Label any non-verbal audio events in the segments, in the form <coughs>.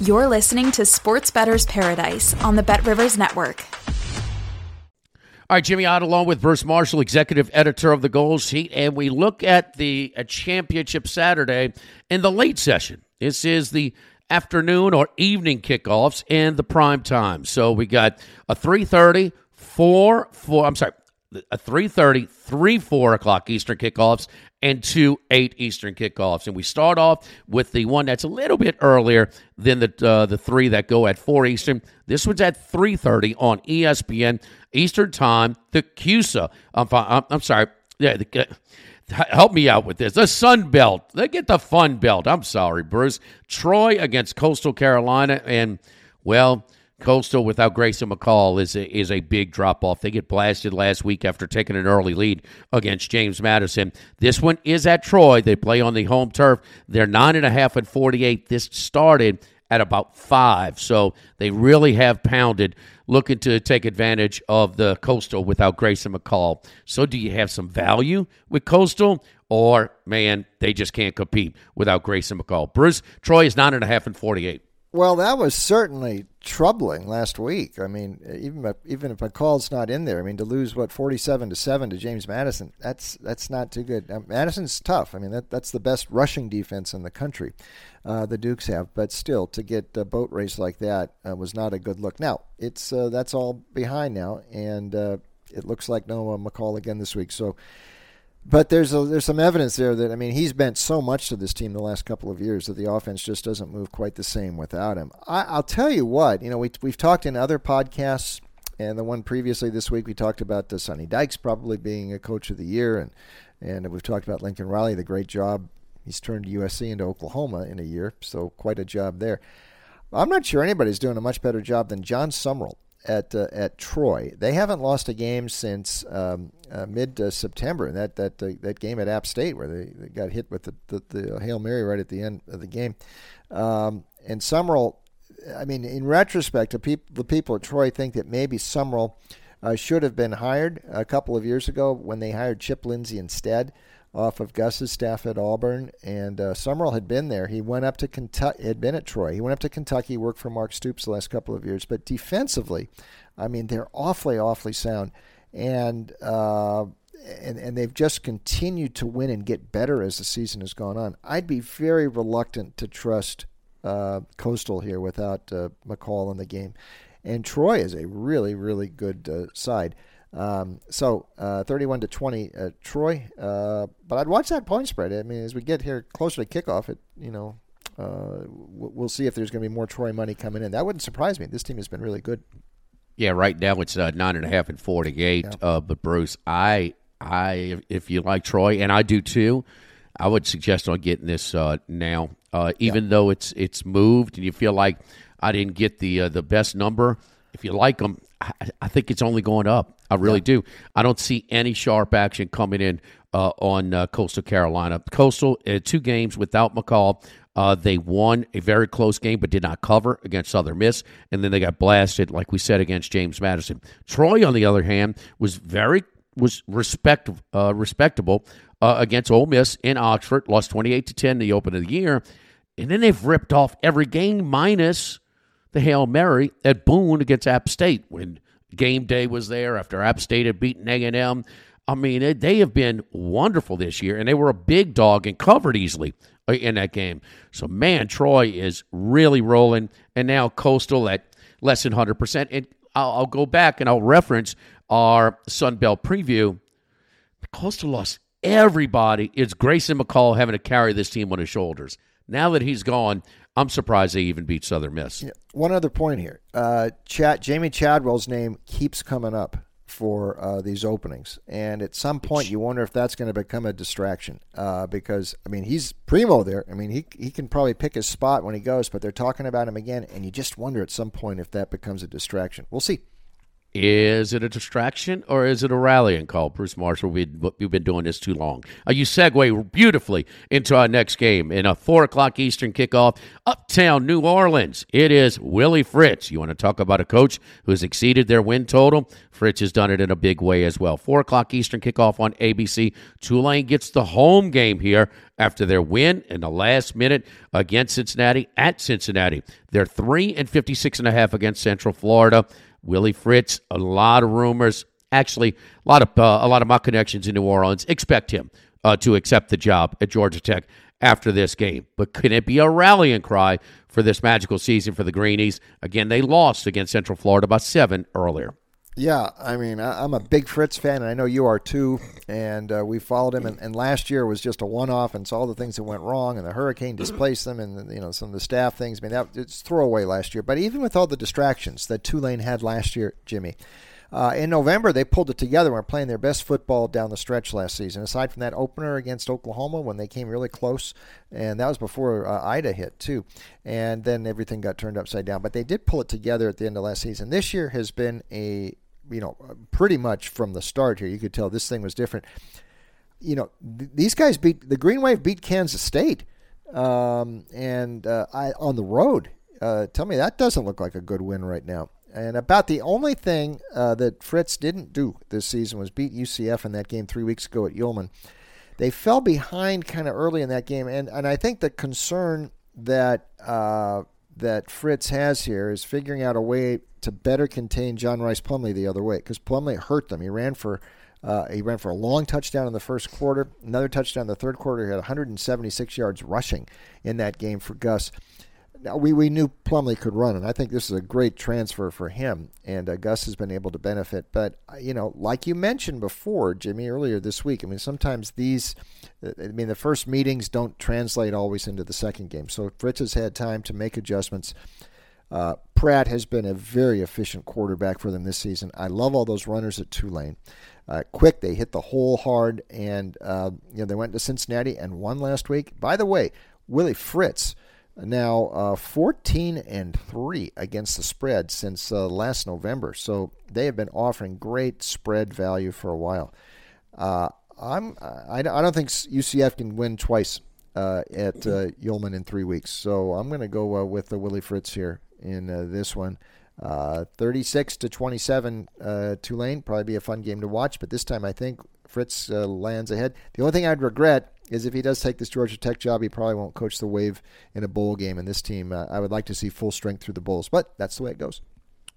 You're listening to Sports Bettor's Paradise on the Bet Rivers Network. All right, Jimmy Ott along with Bruce Marshall, executive editor of the Gold Sheet, and we look at the a championship Saturday in the late session. This is the afternoon or evening kickoffs and the prime time. So we got a 3.30, 4, 4, I'm sorry, a 3.30, 3, 4 o'clock Eastern kickoffs, and two 8 Eastern kickoffs. And we start off with the one that's a little bit earlier than the uh, the three that go at 4 Eastern. This one's at 3.30 on ESPN Eastern Time. The CUSA, I'm, I'm, I'm sorry, yeah, the, help me out with this. The Sun Belt. They get the Fun Belt. I'm sorry, Bruce. Troy against Coastal Carolina. And, well, Coastal without Grayson McCall is a, is a big drop off. They get blasted last week after taking an early lead against James Madison. This one is at Troy. They play on the home turf. They're nine and a half and forty eight. This started at about five, so they really have pounded, looking to take advantage of the Coastal without Grayson McCall. So, do you have some value with Coastal, or man, they just can't compete without Grayson McCall? Bruce Troy is nine and a half and forty eight. Well, that was certainly troubling last week. I mean, even if, even if McCall's not in there, I mean, to lose what forty-seven to seven to James Madison, that's that's not too good. Madison's tough. I mean, that that's the best rushing defense in the country. Uh, the Dukes have, but still, to get a boat race like that uh, was not a good look. Now, it's uh, that's all behind now, and uh, it looks like Noah McCall again this week. So but there's a, there's some evidence there that I mean he's meant so much to this team the last couple of years that the offense just doesn't move quite the same without him. I, will tell you what, you know, we we've talked in other podcasts, and the one previously this week we talked about uh, Sonny Dykes probably being a coach of the year, and and we've talked about Lincoln Riley, the great job he's turned USC into Oklahoma in a year, so quite a job there. I'm not sure anybody's doing a much better job than Jon Sumrall at uh, at Troy. They haven't lost a game since um, uh, mid September, and that that uh, that game at App State where they, they got hit with the, the, the, hail mary right at the end of the game. Um, and Sumrall, I mean, in retrospect, the people the people at Troy think that maybe Sumrall uh, should have been hired a couple of years ago when they hired Chip Lindsey instead off of Gus's staff at Auburn, and uh, Sumrall had been there. He went up to Kentucky, had been at Troy. He went up to Kentucky, worked for Mark Stoops the last couple of years. But defensively, I mean, they're awfully, awfully sound, and uh, and and they've just continued to win and get better as the season has gone on. I'd be very reluctant to trust uh, Coastal here without uh, McCall in the game, and Troy is a really, really good uh, side. Um, so uh, 31 to 20, uh, Troy. Uh, but I'd watch that point spread. I mean, as we get here closer to kickoff, it you know uh, we'll see if there's going to be more Troy money coming in. That wouldn't surprise me. This team has been really good. Yeah, right now it's uh, nine and a half and 48. Yeah. Uh, but Bruce, I, I, if you like Troy, and I do too, I would suggest on getting this now. even yeah. though it's it's moved, and you feel like I didn't get the the best number. If you like them, I, I think it's only going up. I really yeah. do. I don't see any sharp action coming in uh, on uh, Coastal Carolina. Coastal, uh, two games without McCall. Uh, they won a very close game, but did not cover against Southern Miss, and then they got blasted, like we said, against James Madison. Troy, on the other hand, was very was respect uh, respectable uh, against Ole Miss in Oxford. Lost twenty eight to ten in the open of the year, and then they've ripped off every game minus the hail mary at Boone against App State when game day was there after App State had beaten A&M. I mean, they have been wonderful this year, and they were a big dog and covered easily uh, in that game. So, man, Troy is really rolling, and now Coastal at less than 100%. And I'll, I'll go back and I'll reference our Sun Belt preview, Coastal lost everybody. It's Grayson McCall having to carry this team on his shoulders. Now that he's gone, I'm surprised they even beat Southern Miss. Yeah. One other point here: uh, Chad, Jamey Chadwell's name keeps coming up for uh, these openings, and at some point you wonder if that's going to become a distraction uh, because I mean he's primo there. I mean he he can probably pick his spot when he goes, but they're talking about him again, and you just wonder at some point if that becomes a distraction. We'll see. Is it a distraction or is it a rallying call? Bruce Marshall, we, have been doing this too long. Uh, you segue beautifully into our next game in a 4 o'clock Eastern kickoff, Uptown New Orleans. It is Willie Fritz. You want to talk about a coach who's exceeded their win total? Fritz has done it in a big way as well. 4 o'clock Eastern kickoff on ABC. Tulane gets the home game here after their win in the last minute against Cincinnati at Cincinnati. They're 3 and 56 and a half against Central Florida. Willie Fritz, a lot of rumors. Actually, a lot of uh, a lot of my connections in New Orleans expect him uh, to accept the job at Georgia Tech after this game. But can it be a rallying cry for this magical season for the Greenies? Again, they lost against Central Florida by seven earlier. Yeah, I mean, I'm a big Fritz fan, and I know you are too. And uh, we followed him, and, and, last year was just a one-off, and saw all the things that went wrong, and the hurricane displaced them, and you know some of the staff things. I mean, that it's throwaway last year. But even with all the distractions that Tulane had last year, Jimmy, uh, in November they pulled it together and were playing their best football down the stretch last season. Aside from that opener against Oklahoma when they came really close, and that was before uh, Ida hit too, and then everything got turned upside down. But they did pull it together at the end of last season. This year has been a you know, pretty much from the start here, you could tell this thing was different. You know, th- these guys beat the Green Wave beat Kansas State, um, and uh, I on the road. Uh, tell me that doesn't look like a good win right now. And about the only thing uh, that Fritz didn't do this season was beat UCF in that game three weeks ago at Yulman. They fell behind kind of early in that game, and and I think the concern that uh, that Fritz has here is figuring out a way to better contain John Rhys Plumlee the other way because Plumley hurt them. He ran for uh, he ran for a long touchdown in the first quarter, another touchdown in the third quarter. He had 176 yards rushing in that game for Gus. Now, we, we knew Plumlee could run, and I think this is a great transfer for him, and uh, Gus has been able to benefit. But, uh, you know, like you mentioned before, Jimmy, earlier this week, I mean, sometimes these, uh, I mean, the first meetings don't translate always into the second game. So Fritz has had time to make adjustments. Uh, Pratt has been a very efficient quarterback for them this season. I love all those runners at Tulane. Uh, quick, they hit the hole hard, and uh, you know they went to Cincinnati and won last week. By the way, Willie Fritz now uh, 14 and three against the spread since uh, last November, so they have been offering great spread value for a while. Uh, I'm I, I don't think UCF can win twice uh, at uh, Yulman in three weeks. So I'm going to go uh, with the Willie Fritz here in this one. Uh, 36 to 27 uh, Tulane probably be a fun game to watch, but this time I think Fritz lands ahead. The only thing I'd regret is if he does take this Georgia Tech job, he probably won't coach the Wave in a bowl game. And this team, uh, I would like to see full strength through the bowls, but that's the way it goes.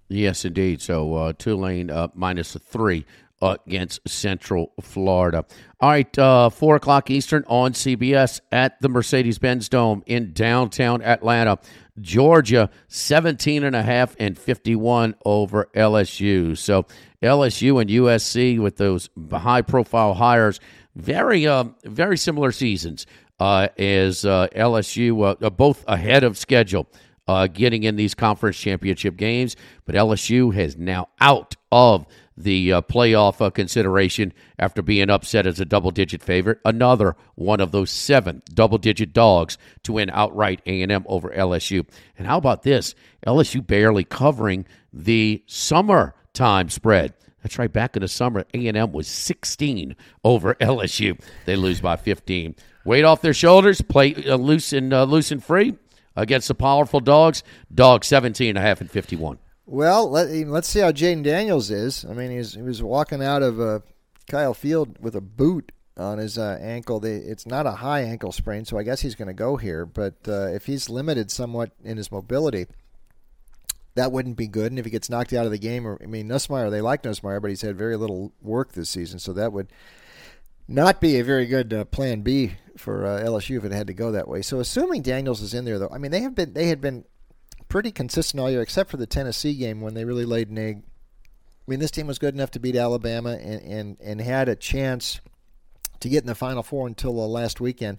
Yes, indeed. So uh, Tulane minus a three against Central Florida. All right, uh, 4 o'clock Eastern on CBS at the Mercedes Benz Dome in downtown Atlanta. Georgia 17 and a half and 51 over LSU. So LSU and USC with those high profile hires, very uh, very similar seasons uh, as uh, LSU, uh, both ahead of schedule. Uh, getting in these conference championship games, but LSU has now out of the uh, playoff uh, consideration after being upset as a double digit favorite. Another one of those seven double digit dogs to win outright A&M over LSU. And how about this? LSU barely covering the summertime spread. That's right. Back in the summer, A&M was 16 over LSU. They lose by 15. Weight off their shoulders, play uh, loose and uh, loose and free against the powerful dogs. Dog 17 and a half and 51. Well, let, us see how Jayden Daniels is. I mean, he's, he was walking out of uh, Kyle Field with a boot on his uh, ankle. They, it's not a high ankle sprain, so I guess he's going to go here. But uh, if he's limited somewhat in his mobility, that wouldn't be good. And if he gets knocked out of the game, or I mean, Nussmeier, they like Nussmeier, but he's had very little work this season, so that would not be a very good uh, plan B for uh, LSU if it had to go that way. So assuming Daniels is in there, though, I mean, they have been they had been pretty consistent all year, except for the Tennessee game when they really laid an egg I mean, this team was good enough to beat Alabama and, and, and had a chance to get in the Final Four until uh, last weekend.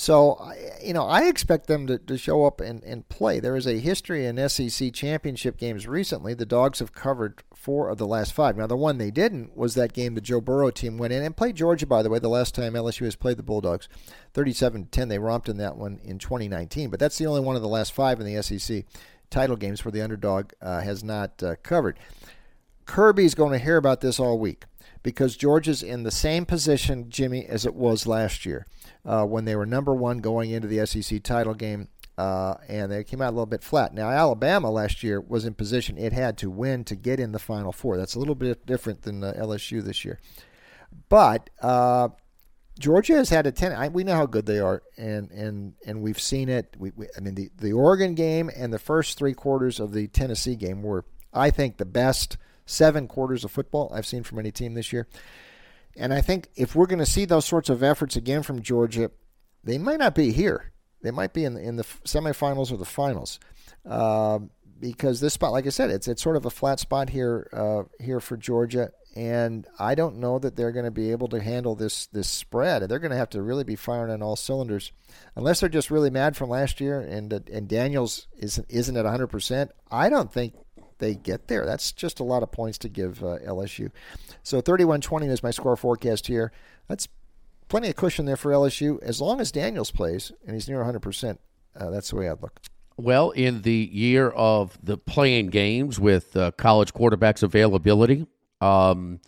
So, you know, I expect them to, to show up and, and play. There is a history in SEC championship games recently. The Dogs have covered four of the last five. Now, the one they didn't was that game the Joe Burrow team went in and played Georgia, by the way, the last time LSU has played the Bulldogs. 37 10, they romped in that one in 2019. But that's the only one of the last five in the SEC title games where the underdog uh, has not uh, covered. Kirby's going to hear about this all week because Georgia's in the same position, Jimmy, as it was last year uh, when they were number one going into the SEC title game. Uh, and they came out a little bit flat. Now, Alabama last year was in position it had to win to get in the Final Four. That's a little bit different than uh, LSU this year. But uh, Georgia has had a ten. I, we know how good they are, and and and we've seen it. We, we, I mean, the the Oregon game and the first three quarters of the Tennessee game were, I think, the best seven quarters of football I've seen from any team this year. And I think if we're going to see those sorts of efforts again from Georgia, they might not be here. They might be in the, in the semifinals or the finals, uh, because this spot, like I said, it's it's sort of a flat spot here uh, here for Georgia, and I don't know that they're going to be able to handle this this spread. They're going to have to really be firing on all cylinders, unless they're just really mad from last year and and Daniels isn't isn't at 100. percent I don't think they get there. That's just a lot of points to give uh, LSU. So 31-20 is my score forecast here. That's plenty of cushion there for LSU as long as Daniels plays and he's near 100%. Uh, that's the way I'd look. Well, in the year of the playing games with uh, college quarterbacks availability, um,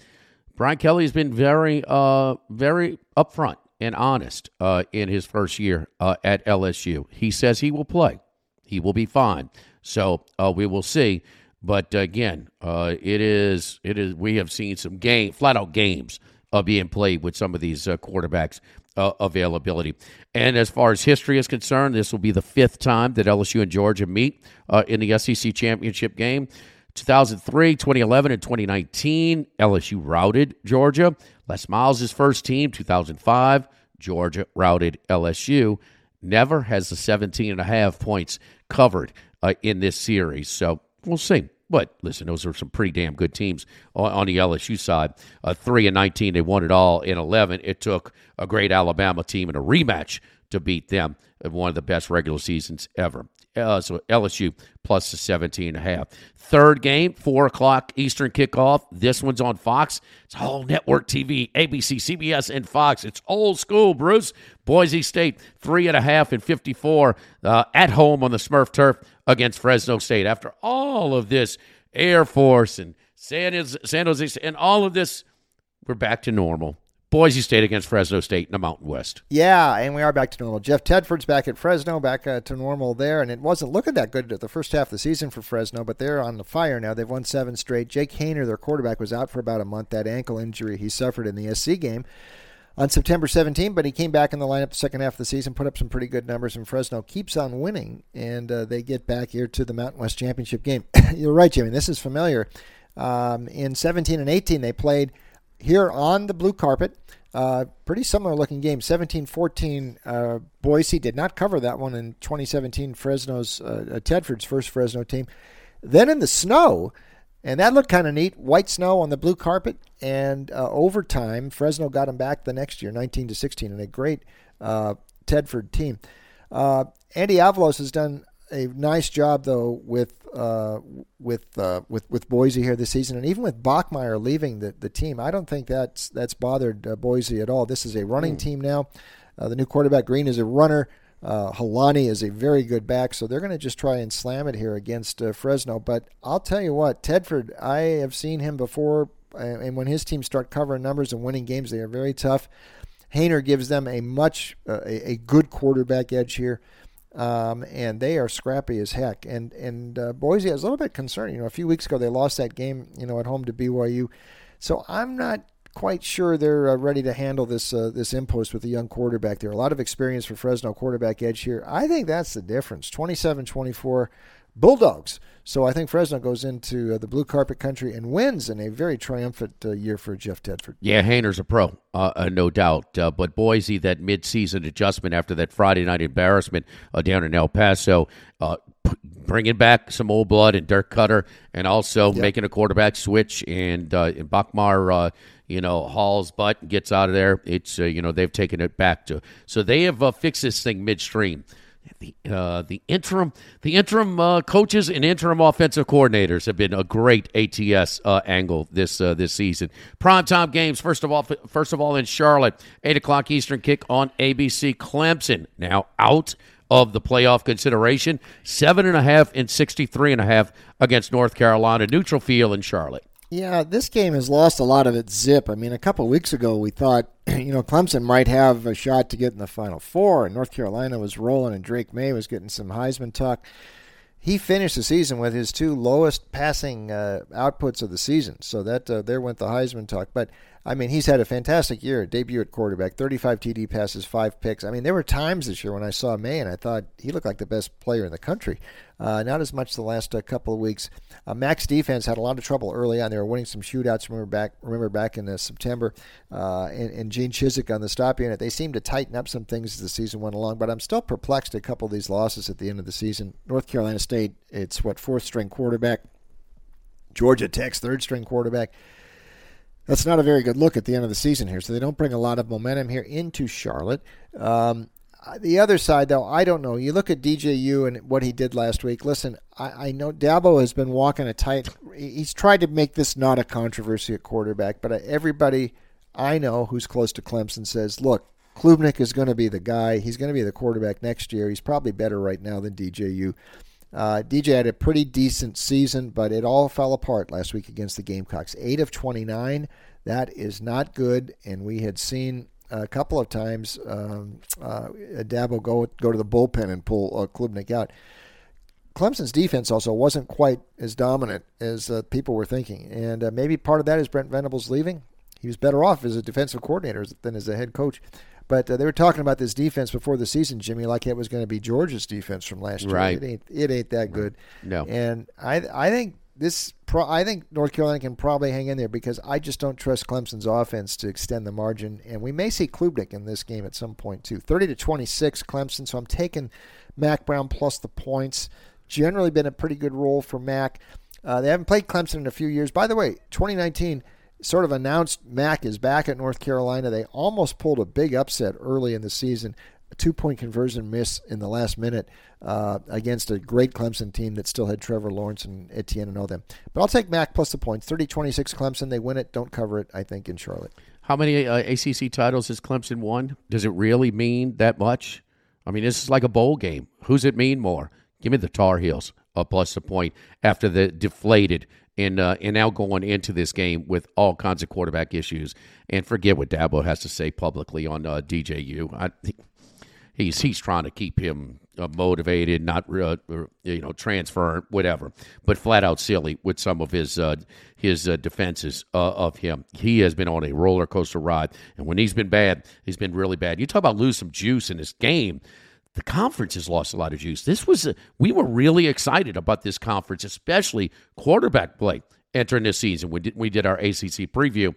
Brian Kelly has been very, uh, very upfront and honest uh, in his first year uh, at LSU. He says he will play, he will be fine. So uh, we will see. But again, uh, it is it is we have seen some game flat out games uh, being played with some of these uh, quarterbacks uh, availability. And as far as history is concerned, this will be the fifth time that LSU and Georgia meet uh, in the SEC championship game. 2003, 2011, and 2019, LSU routed Georgia. Les Miles' first team, 2005, Georgia routed LSU. Never has the 17 and a half points covered uh, in this series. So We'll see. But listen, those are some pretty damn good teams on, the LSU side. Uh, three and nineteen, they won it all. In eleven, it took a great Alabama team in a rematch to beat them in one of the best regular seasons ever. Uh, so LSU plus the 17 and a half. Third game, 4 o'clock Eastern kickoff. This one's on Fox. It's all network TV, ABC, CBS, and Fox. It's old school, Bruce. Boise State, 3.5 and 54 uh, at home on the Smurf turf against Fresno State. After all of this, Air Force and San San Jose, and all of this, we're back to normal. Boise State against Fresno State in the Mountain West. Yeah, and we are back to normal. Jeff Tedford's back at Fresno, back uh, to normal there, and it wasn't looking that good the first half of the season for Fresno, but they're on the fire now. They've won seven straight. Jake Haener, their quarterback, was out for about a month. That ankle injury he suffered in the SC game on September 17, but he came back in the lineup the second half of the season, put up some pretty good numbers, and Fresno keeps on winning, and uh, they get back here to the Mountain West Championship game. <coughs> You're right, Jimmy. This is familiar. Um, in 17 and 18, they played here on the blue carpet. Uh, pretty similar looking game. 17 14. Uh, Boise did not cover that one in 2017, Fresno's, uh, uh, Tedford's first Fresno team. Then in the snow, and that looked kind of neat. White snow on the blue carpet, and uh, overtime, Fresno got them back the next year, 19 to 16, and a great uh, Tedford team. Andy Avalos has done a nice job though with uh, with uh, with with Boise here this season, and even with Bachmeier leaving the, the team, I don't think that's that's bothered uh, Boise at all. This is a running mm. team now. Uh, the new quarterback Green is a runner. Uh, Holani is a very good back, so they're going to just try and slam it here against uh, Fresno. But I'll tell you what, Tedford, I have seen him before, and when his teams start covering numbers and winning games, they are very tough. Haener gives them a much a, a good quarterback edge here. Um, and they are scrappy as heck. And and uh, Boise is a little bit concerned. You know, a few weeks ago they lost that game, you know, at home to BYU. So I'm not quite sure they're uh, ready to handle this uh, this impost with a young quarterback there. A lot of experience for Fresno quarterback edge here. I think that's the difference. 27-24 Bulldogs. So I think Fresno goes into uh, the blue carpet country and wins in a very triumphant uh, year for Jeff Tedford. Yeah, Haener's a pro, uh, uh no doubt. Uh, but Boise, that midseason adjustment after that Friday night embarrassment uh, down in El Paso, bringing back some old blood and Dirk Koetter, and also yep. making a quarterback switch. And uh, and Bachmeier, uh, you know, hauls butt gets out of there. It's uh, you know they've taken it back to so they have uh, fixed this thing midstream. The uh, the interim the interim uh, coaches and interim offensive coordinators have been a great ATS uh, angle this uh, this season. Primetime games first of all first of all in Charlotte, eight o'clock Eastern kick on ABC. Clemson now out of the playoff consideration. Seven and a half and 63 and a half against North Carolina. Neutral field in Charlotte. Yeah, this game has lost a lot of its zip. I mean, a couple weeks ago, we thought, <clears throat> you know, Clemson might have a shot to get in the Final Four, and North Carolina was rolling, and Drake Maye was getting some Heisman talk. He finished the season with his two lowest passing uh, outputs of the season, so that uh, there went the Heisman talk. But I mean, he's had a fantastic year. Debut at quarterback, 35 TD passes, five picks. I mean, there were times this year when I saw Maye and I thought he looked like the best player in the country. Uh, not as much the last uh, couple of weeks. Uh, Mack's defense had a lot of trouble early on. They were winning some shootouts. Remember back, remember back in uh, September, uh, and, and, Gene Chizik on the stop unit. They seemed to tighten up some things as the season went along. But I'm still perplexed at a couple of these losses at the end of the season. North Carolina State, it's what fourth string quarterback. Georgia Tech's third string quarterback that's not a very good look at the end of the season here. So they don't bring a lot of momentum here into Charlotte. Um, the other side, though, I don't know. You look at DJU and what he did last week. Listen, I, I know Dabo has been walking a tight. He's tried to make this not a controversy at quarterback, but everybody I know who's close to Clemson says, look, Klubnik is going to be the guy. He's going to be the quarterback next year. He's probably better right now than DJU. Uh, DJ had a pretty decent season, but it all fell apart last week against the Gamecocks. 8 of 29. That is not good, and we had seen a couple of times um, uh, Dabo go go to the bullpen and pull uh, Klubnik out. Clemson's defense also wasn't quite as dominant as uh, people were thinking, and uh, maybe part of that is Brent Venables leaving. He was better off as a defensive coordinator than as a head coach. But uh, they were talking about this defense before the season, Jimmy, like it was going to be Georgia's defense from last year. Right. It ain't, it ain't that good. No. And I, I think this, pro, I think North Carolina can probably hang in there because I just don't trust Clemson's offense to extend the margin, and we may see Klubnik in this game at some point too. Thirty to twenty-six, Clemson. So I'm taking Mack Brown plus the points. Generally been a pretty good role for Mack. Uh, they haven't played Clemson in a few years. By the way, 2019 sort of announced Mack is back at North Carolina. They almost pulled a big upset early in the season, a two point conversion miss in the last minute uh, against a great Clemson team that still had Trevor Lawrence and Etienne and all them. But I'll take Mack plus the points 30 26 Clemson. They win it, don't cover it, I think, in Charlotte. How many uh, ACC titles has Clemson won? Does it really mean that much? I mean, this is like a bowl game. Who's it mean more? Give me the Tar Heels uh, plus the point after the deflated and uh, and now going into this game with all kinds of quarterback issues. And forget what Dabo has to say publicly on uh, DJU. I think he's he's trying to keep him uh, motivated, not uh, you know transfer whatever, but flat out silly with some of his uh, his uh, defenses uh, of him. He has been on a roller coaster ride, and when he's been bad, he's been really bad. You talk about lose some juice in this game the conference has lost a lot of juice. This was a, we were really excited about this conference, especially quarterback play entering this season. We did we did our ACC preview.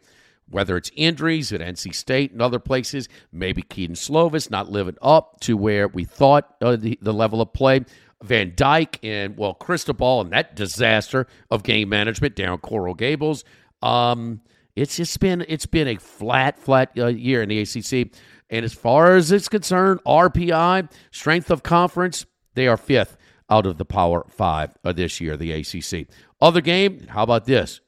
Whether it's injuries at NC State and other places, maybe Kedon Slovis not living up to where we thought uh, the, the level of play. Van Dyke and well, Cristobal and that disaster of game management down Coral Gables. Um, it's just been it's been a flat, flat uh, year in the ACC. And as far as it's concerned, RPI, strength of conference, they are fifth out of the Power Five of this year, the ACC. Other game, how about this?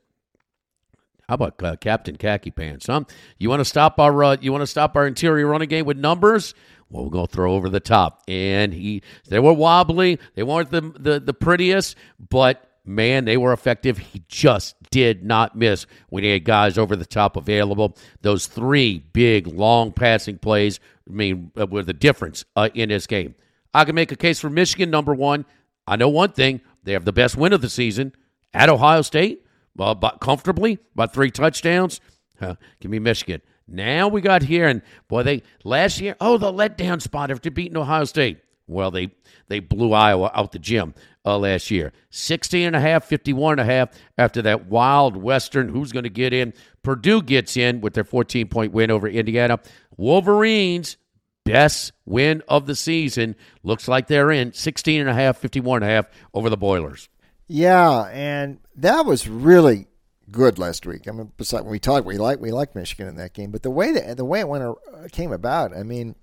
How about uh, Captain Khaki Pants? Huh? You want to stop our uh, you want to stop our interior running game with numbers? Well, we're gonna throw over the top. And he they were wobbly, they weren't the the, the prettiest, but man, they were effective. He just did not miss when he had guys over the top available. Those three big, long passing plays, I mean, uh, were the difference uh, in this game. I can make a case for Michigan, number one. I know one thing they have the best win of the season at Ohio State, uh, but comfortably, by three touchdowns. Uh, give me Michigan. Now we got here, and boy, they last year, oh, the letdown spot after beating Ohio State. Well, they they blew Iowa out the gym uh, last year. 16 and a half, 51 and a half after that wild Western. Who's going to get in? Purdue gets in with their 14 point win over Indiana. Wolverines best win of the season. Looks like they're in 16 and a half, 51 and a half over the Boilers. Yeah, and that was really good last week. I mean, besides when we talked, we like we like Michigan in that game, but the way that the way it went uh, came about, I mean,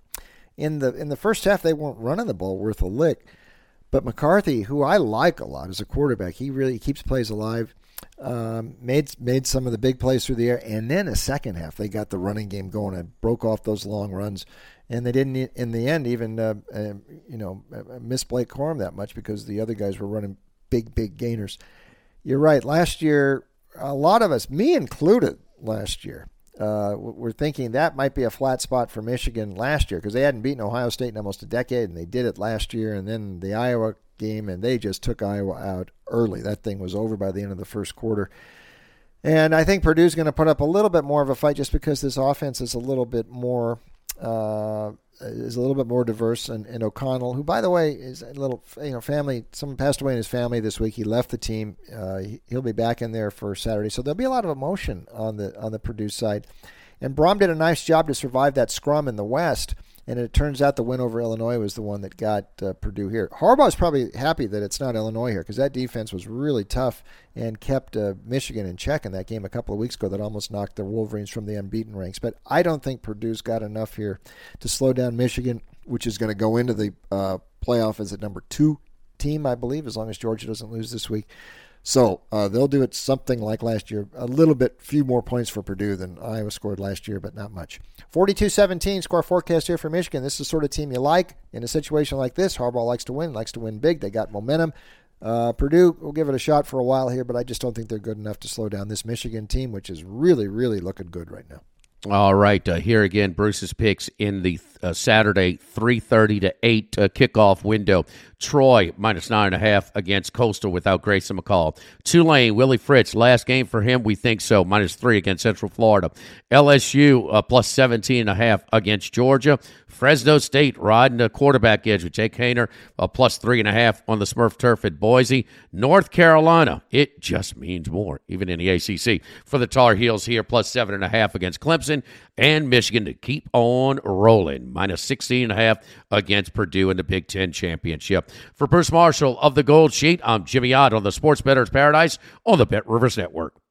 in the in the first half they weren't running the ball worth a lick, but McCarthy, who I like a lot as a quarterback, he really keeps plays alive. Um, made made some of the big plays through the air, and then a second half they got the running game going and broke off those long runs, and they didn't in the end even uh, uh, you know uh, miss Blake Corum that much because the other guys were running big big gainers. You're right. Last year a lot of us, me included, last year, uh, we're thinking that might be a flat spot for Michigan last year because they hadn't beaten Ohio State in almost a decade, and they did it last year. And then the Iowa game, and they just took Iowa out early. That thing was over by the end of the first quarter. And I think Purdue's going to put up a little bit more of a fight just because this offense is a little bit more uh, is a little bit more diverse. And, and, O'Connell, who by the way is a little you know family, someone passed away in his family this week. He left the team. Uh, he'll be back in there for Saturday, so there'll be a lot of emotion on the on the Purdue side. And Brohm did a nice job to survive that scrum in the West. And it turns out the win over Illinois was the one that got uh, Purdue here. Harbaugh's probably happy that it's not Illinois here because that defense was really tough and kept uh, Michigan in check in that game a couple of weeks ago that almost knocked the Wolverines from the unbeaten ranks. But I don't think Purdue's got enough here to slow down Michigan, which is going to go into the uh, playoff as a number two team, I believe, as long as Georgia doesn't lose this week. So uh, they'll do it something like last year. A little bit, few more points for Purdue than Iowa scored last year, but not much. 42 17 score forecast here for Michigan. This is the sort of team you like. In a situation like this, Harbaugh likes to win, likes to win big. They got momentum. Uh, Purdue will give it a shot for a while here, but I just don't think they're good enough to slow down this Michigan team, which is really, really looking good right now. All right, uh, here again, Bruce's picks in the uh, Saturday three thirty to eight uh, kickoff window. Troy minus nine and a half against Coastal without Grayson McCall. Tulane Willie Fritz last game for him we think so minus three against Central Florida. LSU uh, plus 17 and a half against Georgia. Fresno State riding the quarterback edge with Jake Haener, uh, plus three and a half on the Smurf turf at Boise. North Carolina, it just means more, even in the ACC. For the Tar Heels here, plus seven and a half against Clemson. And Michigan to keep on rolling, minus 16 and a half against Purdue in the Big Ten Championship. For Bruce Marshall of the Gold Sheet, I'm Jimmy Ott on the Sports Bettor's Paradise on the Bet Rivers Network.